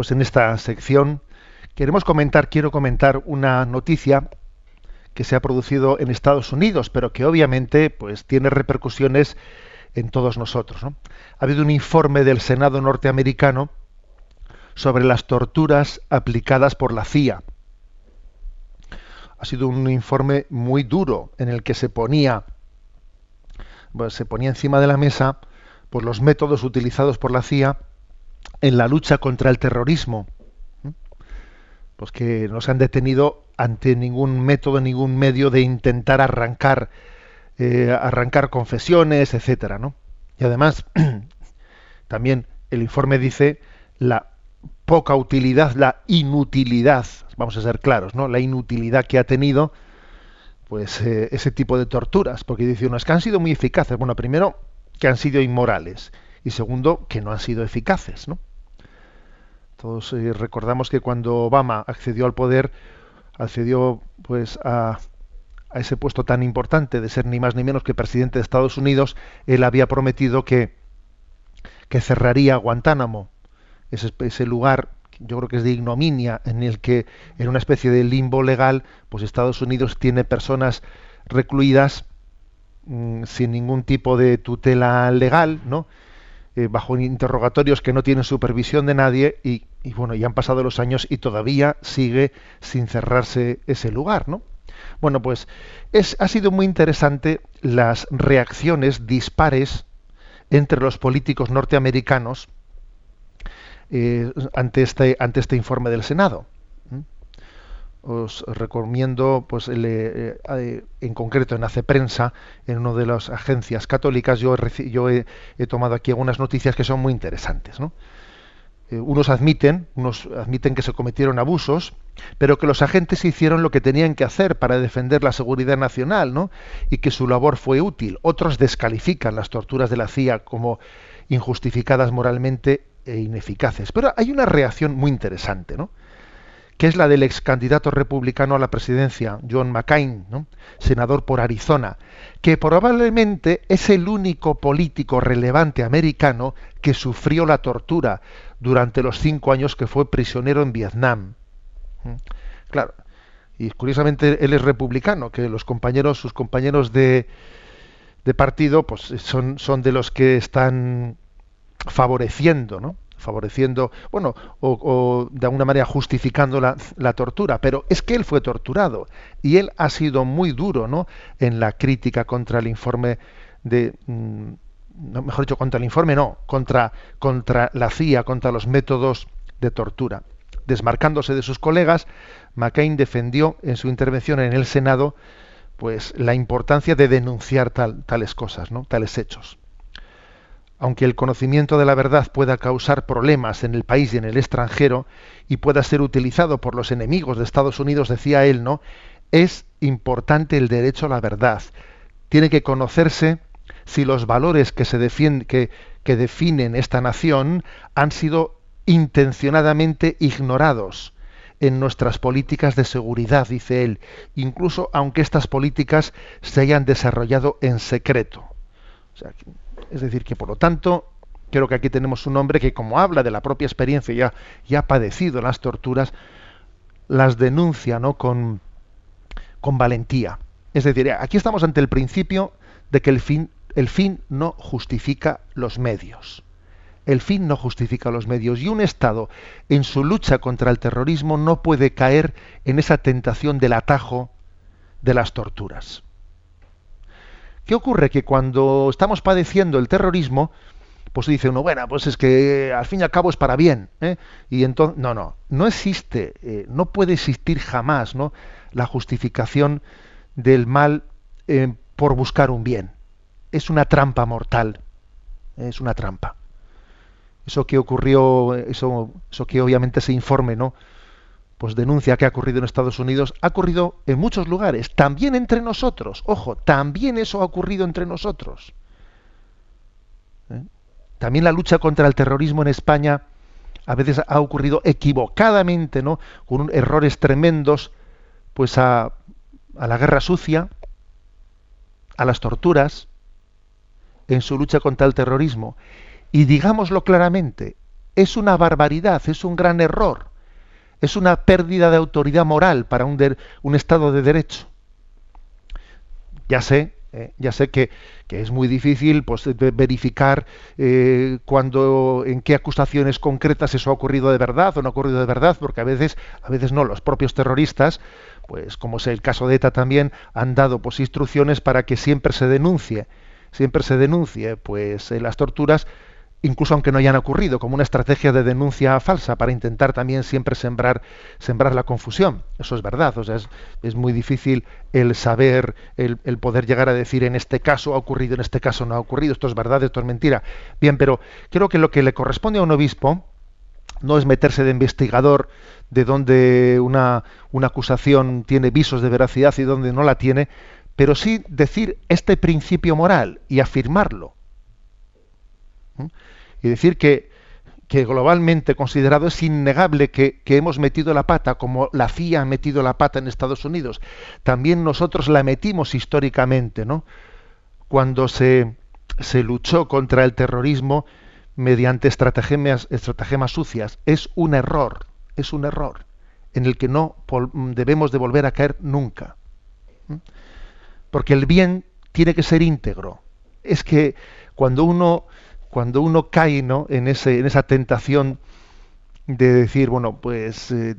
Pues en esta sección queremos comentar, quiero comentar una noticia que se ha producido en Estados Unidos, pero que obviamente pues tiene repercusiones en todos nosotros. Ha habido un informe del Senado norteamericano sobre las torturas aplicadas por la CIA. Ha sido un informe muy duro en el que se ponía pues, se ponía encima de la mesa pues, los métodos utilizados por la CIA en la lucha contra el terrorismo, pues que no se han detenido ante ningún método, ningún medio de intentar arrancar, eh, arrancar confesiones, etcétera, ¿no? Y además, también el informe dice la poca utilidad, la inutilidad, vamos a ser claros, ¿no? La inutilidad que ha tenido, pues eh, ese tipo de torturas, porque dice uno, es que han sido muy eficaces. Bueno, primero, que han sido inmorales y segundo, que no han sido eficaces, ¿no? Todos eh, recordamos que cuando Obama accedió al poder, accedió pues a, a, ese puesto tan importante de ser ni más ni menos que presidente de Estados Unidos, él había prometido que, que cerraría Guantánamo, ese, ese lugar yo creo que es de ignominia en el que en una especie de limbo legal pues Estados Unidos tiene personas recluidas mmm, sin ningún tipo de tutela legal no eh, bajo interrogatorios que no tienen supervisión de nadie y, bueno, ya han pasado los años y todavía sigue sin cerrarse ese lugar, ¿no? Bueno, pues es, ha sido muy interesante las reacciones dispares entre los políticos norteamericanos eh, ante, este, ante este informe del Senado. Os recomiendo, pues, eh, eh, en concreto en Hace Prensa, en una de las agencias católicas, yo, he, tomado aquí algunas noticias que son muy interesantes. ¿no? Eh, unos admiten, unos admiten que se cometieron abusos, pero que los agentes hicieron lo que tenían que hacer para defender la seguridad nacional, ¿no? Y que su labor fue útil. Otros descalifican las torturas de la CIA como injustificadas moralmente e ineficaces. Pero hay una reacción muy interesante, ¿no? Que es la del ex candidato republicano a la presidencia, John McCain, ¿no? senador por Arizona, que probablemente es el único político relevante americano que sufrió la tortura durante los cinco años que fue prisionero en Vietnam. ¿Mm? Claro, y curiosamente él es republicano, que los compañeros, sus compañeros de, partido, pues son, son de los que están favoreciendo, ¿no? Favoreciendo, bueno, o, de alguna manera justificando la, tortura, pero es que él fue torturado y él ha sido muy duro, ¿no? En la crítica contra el informe de, mm, mejor dicho, contra el informe, no, contra, contra la CIA, contra los métodos de tortura. Desmarcándose de sus colegas, McCain defendió en su intervención en el Senado, pues, la importancia de denunciar tal, tales cosas, ¿no? Tales hechos aunque el conocimiento de la verdad pueda causar problemas en el país y en el extranjero y pueda ser utilizado por los enemigos de Estados Unidos, decía él, ¿no? Es importante el derecho a la verdad. Tiene que conocerse si los valores que definen esta nación han sido intencionadamente ignorados en nuestras políticas de seguridad, dice él, incluso aunque estas políticas se hayan desarrollado en secreto. Es decir, que por lo tanto, creo que aquí tenemos un hombre que como habla de la propia experiencia, ya, ya ha padecido las torturas, las denuncia ¿no? con, con valentía. Es decir, aquí estamos ante el principio de que el fin no justifica los medios. El fin no justifica los medios y un Estado en su lucha contra el terrorismo no puede caer en esa tentación del atajo de las torturas. ¿Qué ocurre? Que cuando estamos padeciendo el terrorismo, pues dice uno, bueno, pues es que al fin y al cabo es para bien. ¿eh? Y entonces, no, no, no existe, eh, no puede existir jamás ¿no? la justificación del mal eh, por buscar un bien. Es una trampa mortal. Es una trampa. Eso que ocurrió, eso, eso que obviamente se informe, ¿no? Pues denuncia que ha ocurrido en Estados Unidos, ha ocurrido en muchos lugares, también entre nosotros. Ojo, también eso ha ocurrido entre nosotros. ¿Eh? También la lucha contra el terrorismo en España a veces ha ocurrido equivocadamente, ¿no? Con errores tremendos, pues a, a la guerra sucia, a las torturas, en su lucha contra el terrorismo. Y digámoslo claramente, es una barbaridad, es un gran error, es una pérdida de autoridad moral para un, un Estado de Derecho. Ya sé, eh, ya sé que, es muy difícil pues, verificar eh, cuando, en qué acusaciones concretas eso ha ocurrido de verdad o no ha ocurrido de verdad, porque a veces, a veces no, los propios terroristas, pues como es el caso de ETA también, han dado pues, instrucciones para que siempre se denuncie, siempre se denuncie pues, las torturas incluso aunque no hayan ocurrido, como una estrategia de denuncia falsa para intentar también siempre sembrar, sembrar la confusión. Eso es verdad, o sea, es, muy difícil el saber, el, poder llegar a decir en este caso ha ocurrido, en este caso no ha ocurrido, esto es verdad, esto es mentira. Bien, pero creo que lo que le corresponde a un obispo no es meterse de investigador de donde una, una acusación tiene visos de veracidad y donde no la tiene, pero sí decir este principio moral y afirmarlo y decir que, globalmente considerado es innegable que, hemos metido la pata, como la CIA ha metido la pata en Estados Unidos. También nosotros la metimos históricamente, ¿no? Cuando se, se luchó contra el terrorismo mediante estratagemas, estratagemas sucias. Es un error, es un error en el que no debemos de volver a caer nunca. Porque el bien tiene que ser íntegro. Es que cuando uno cuando uno cae ¿no? en, ese, en esa tentación de decir, bueno, pues eh,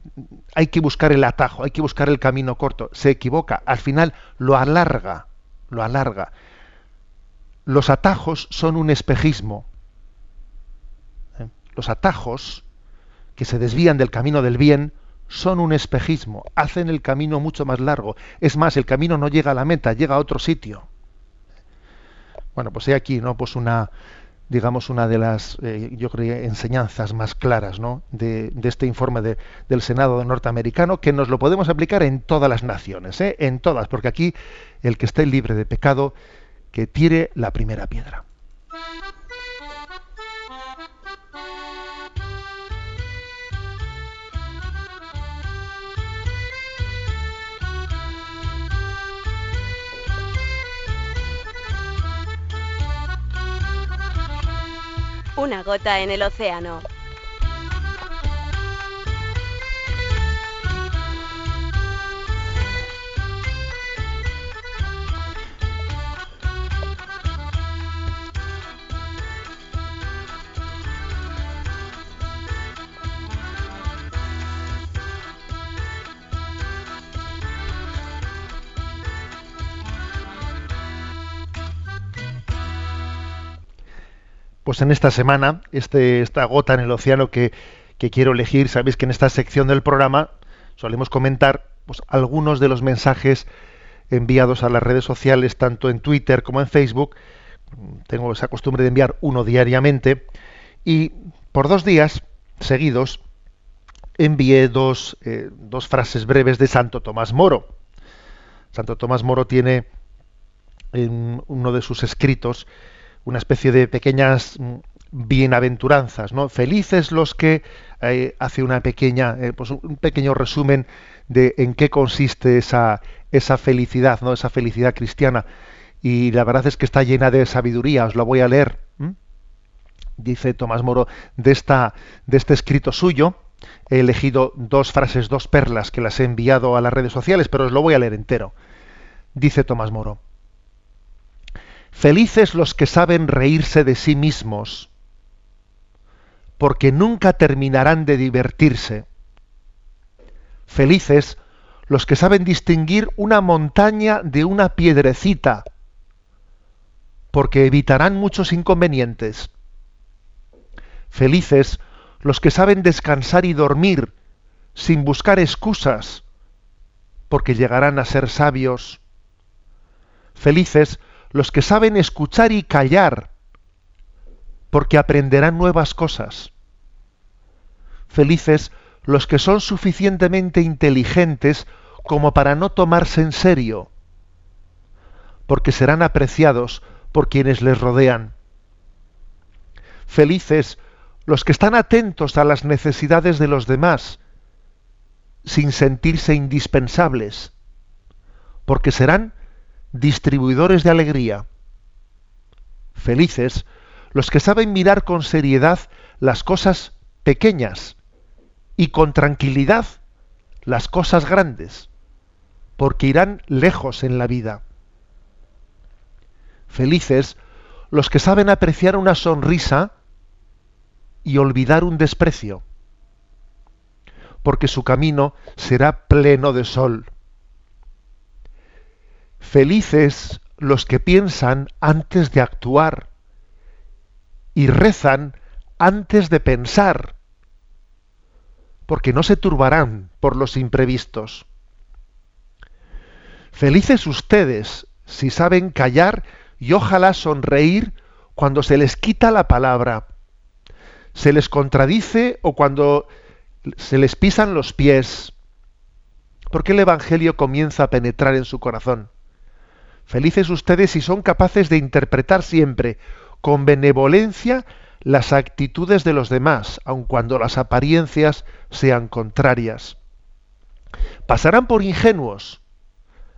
hay que buscar el atajo, hay que buscar el camino corto, se equivoca, al final lo alarga, lo alarga. Los atajos son un espejismo. ¿eh? Los atajos que se desvían del camino del bien son un espejismo, hacen el camino mucho más largo. Es más, el camino no llega a la meta, llega a otro sitio. Bueno, pues hay aquí, ¿no? Pues una, digamos, una de las, eh, yo creo, enseñanzas más claras ¿no? de, este informe del Senado norteamericano, que nos lo podemos aplicar en todas las naciones, ¿eh? en todas, porque aquí el que esté libre de pecado, que tire la primera piedra. Una gota en el océano. Pues en esta semana, este, esta gota en el océano que, quiero elegir, sabéis que en esta sección del programa solemos comentar pues, algunos de los mensajes enviados a las redes sociales, tanto en Twitter como en Facebook. Tengo esa costumbre de enviar uno diariamente. Y por dos días seguidos envié dos, eh, dos frases breves de Santo Tomás Moro. Santo Tomás Moro tiene en uno de sus escritos una especie de pequeñas mm, bienaventuranzas, ¿no? Felices los que eh, hace una pequeña, eh, pues un pequeño resumen de en qué consiste esa, esa felicidad, ¿no? Esa felicidad cristiana. Y la verdad es que está llena de sabiduría. Os lo voy a leer. Dice Tomás Moro de esta, de este escrito suyo. He elegido dos frases, dos perlas que las he enviado a las redes sociales, pero os lo voy a leer entero. Dice Tomás Moro. Felices los que saben reírse de sí mismos, porque nunca terminarán de divertirse. Felices los que saben distinguir una montaña de una piedrecita, porque evitarán muchos inconvenientes. Felices los que saben descansar y dormir sin buscar excusas, porque llegarán a ser sabios. Felices los que saben escuchar y callar, porque aprenderán nuevas cosas. Felices los que son suficientemente inteligentes como para no tomarse en serio, porque serán apreciados por quienes les rodean. Felices los que están atentos a las necesidades de los demás, sin sentirse indispensables, porque serán distribuidores de alegría. Felices los que saben mirar con seriedad las cosas pequeñas y con tranquilidad las cosas grandes, porque irán lejos en la vida. Felices los que saben apreciar una sonrisa y olvidar un desprecio, porque su camino será pleno de sol. Felices los que piensan antes de actuar y rezan antes de pensar, porque no se turbarán por los imprevistos. Felices ustedes si saben callar y ojalá sonreír cuando se les quita la palabra, se les contradice o cuando se les pisan los pies, porque el Evangelio comienza a penetrar en su corazón. Felices ustedes si son capaces de interpretar siempre con benevolencia las actitudes de los demás, aun cuando las apariencias sean contrarias. Pasarán por ingenuos.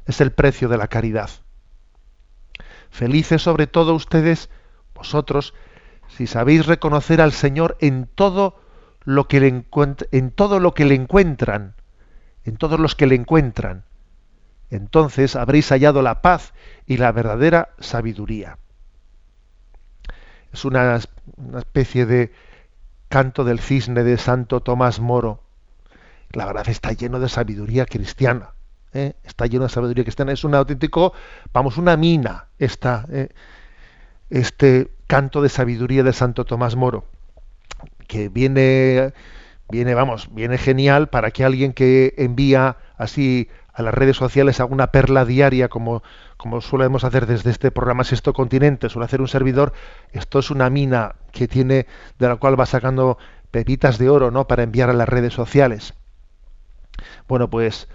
Es el precio de la caridad. Felices sobre todo ustedes, vosotros, si sabéis reconocer al Señor en todo lo que le en todo lo que le encuentran, en todos los que le encuentran. Entonces habréis hallado la paz y la verdadera sabiduría. Es una, especie de canto del cisne de Santo Tomás Moro. La verdad está lleno de sabiduría cristiana. ¿eh? Está lleno de sabiduría cristiana. Es un auténtico, vamos, una mina esta, ¿eh? este canto de sabiduría de Santo Tomás Moro, que viene, viene, vamos, viene genial para que alguien que envía así a las redes sociales alguna perla diaria como como solemos hacer desde este programa Sexto Continente, suele hacer un servidor, esto es una mina que tiene, de la cual va sacando pepitas de oro, ¿no? Para enviar a las redes sociales. Bueno, pues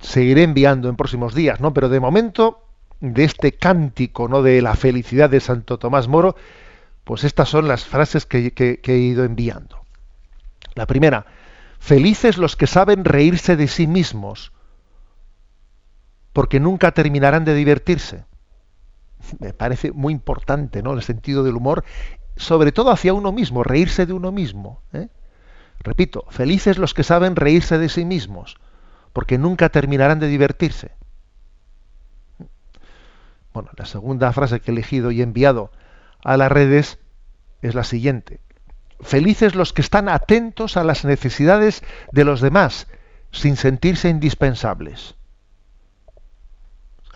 seguiré enviando en próximos días, ¿no? Pero de momento, de este cántico, ¿no? De la felicidad de Santo Tomás Moro, pues estas son las frases que, que he ido enviando. La primera, felices los que saben reírse de sí mismos porque nunca terminarán de divertirse. Me parece muy importante, ¿no? El sentido del humor, sobre todo hacia uno mismo, reírse de uno mismo. ¿eh? Repito, felices los que saben reírse de sí mismos, porque nunca terminarán de divertirse. Bueno, la segunda frase que he elegido y enviado a las redes es la siguiente. Felices los que están atentos a las necesidades de los demás, sin sentirse indispensables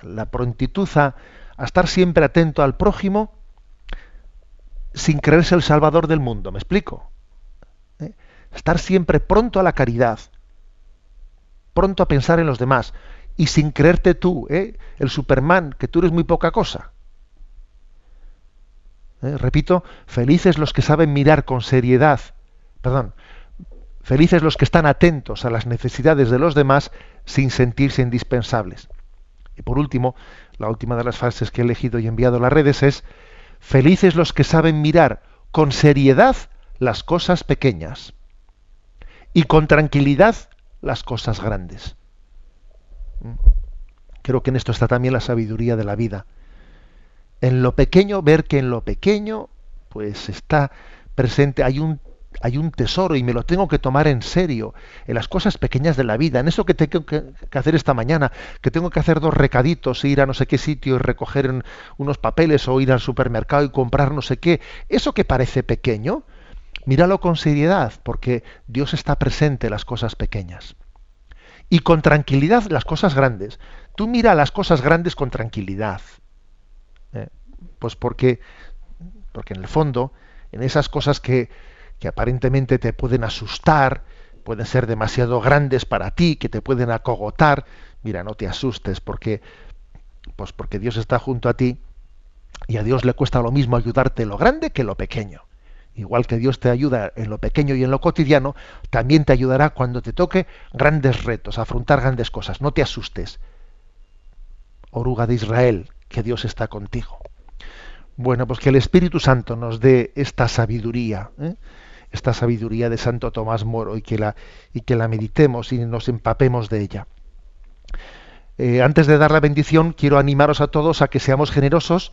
la prontitud a, estar siempre atento al prójimo sin creerse el salvador del mundo. ¿Me explico? ¿Eh? Estar siempre pronto a la caridad, pronto a pensar en los demás y sin creerte tú, ¿eh? el Superman, que tú eres muy poca cosa. ¿Eh? Repito, felices los que saben mirar con seriedad, perdón, felices los que están atentos a las necesidades de los demás sin sentirse indispensables. Y por último, la última de las frases que he elegido y enviado a las redes es, felices los que saben mirar con seriedad las cosas pequeñas y con tranquilidad las cosas grandes. Mm. Creo que en esto está también la sabiduría de la vida. En lo pequeño, ver que en lo pequeño, pues está presente, hay un hay un tesoro y me lo tengo que tomar en serio, en las cosas pequeñas de la vida, en eso que tengo que, hacer esta mañana, que tengo que hacer dos recaditos, ir a no sé qué sitio y recoger unos papeles o ir al supermercado y comprar no sé qué, eso que parece pequeño, míralo con seriedad, porque Dios está presente en las cosas pequeñas. Y con tranquilidad las cosas grandes. Tú mira las cosas grandes con tranquilidad. Pues porque, porque en el fondo, en esas cosas que, que aparentemente te pueden asustar, pueden ser demasiado grandes para ti, que te pueden acogotar, mira, no te asustes porque pues porque Dios está junto a ti y a Dios le cuesta lo mismo ayudarte lo grande que lo pequeño. Igual que Dios te ayuda en lo pequeño y en lo cotidiano, también te ayudará cuando te toque grandes retos, afrontar grandes cosas. No te asustes. Oruga de Israel, que Dios está contigo. Bueno, pues que el Espíritu Santo nos dé esta sabiduría. ¿eh? esta sabiduría de Santo Tomás Moro y que la, y que la meditemos y nos empapemos de ella. Eh, antes de dar la bendición, quiero animaros a todos a que seamos generosos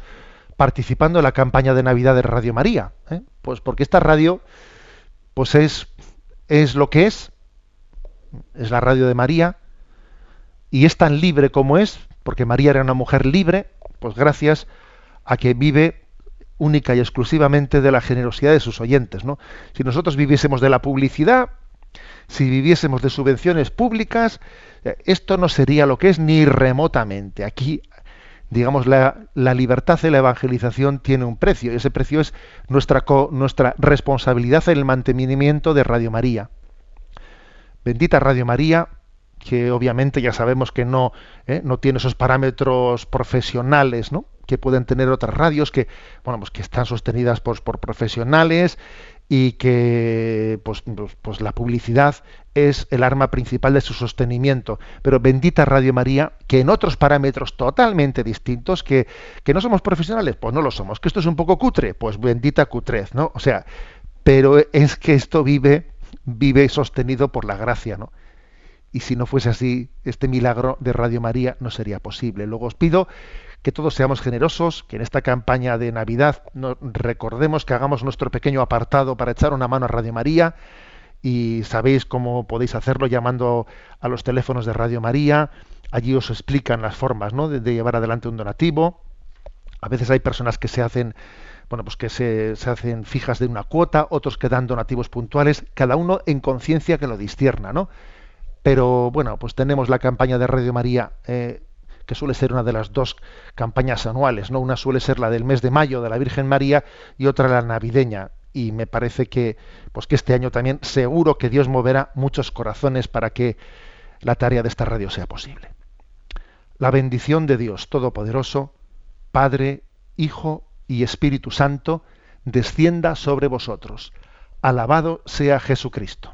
participando en la campaña de Navidad de Radio María. ¿eh? Pues porque esta radio pues es, es lo que es, es la radio de María, y es tan libre como es, porque María era una mujer libre, pues gracias a que vive única y exclusivamente de la generosidad de sus oyentes. ¿no? Si nosotros viviésemos de la publicidad, si viviésemos de subvenciones públicas, eh, esto no sería lo que es ni remotamente. Aquí, digamos, la, libertad de la evangelización tiene un precio, y ese precio es nuestra, nuestra responsabilidad en el mantenimiento de Radio María. Bendita Radio María, que obviamente ya sabemos que no, eh, no tiene esos parámetros profesionales, ¿no? Que pueden tener otras radios que, bueno, pues que están sostenidas por, profesionales y que pues, pues, pues, la publicidad es el arma principal de su sostenimiento. Pero bendita Radio María, que en otros parámetros totalmente distintos, que, que no somos profesionales, pues no lo somos, que esto es un poco cutre, pues bendita cutrez, ¿no? O sea, pero es que esto vive, vive sostenido por la gracia, ¿no? Y si no fuese así, este milagro de Radio María no sería posible. Luego os pido que todos seamos generosos, que en esta campaña de Navidad recordemos que hagamos nuestro pequeño apartado para echar una mano a Radio María y sabéis cómo podéis hacerlo llamando a los teléfonos de Radio María. Allí os explican las formas ¿no? de, llevar adelante un donativo. A veces hay personas que se hacen bueno, pues que se, hacen fijas de una cuota, otros que dan donativos puntuales, cada uno en conciencia que lo distierna, ¿no? Pero bueno, pues tenemos la campaña de Radio María eh, que suele ser una de las dos campañas anuales, ¿no? Una suele ser la del mes de mayo de la Virgen María y otra la navideña. Y me parece que, pues que este año también seguro que Dios moverá muchos corazones para que la tarea de esta radio sea posible. La bendición de Dios Todopoderoso, Padre, Hijo y Espíritu Santo, descienda sobre vosotros. Alabado sea Jesucristo.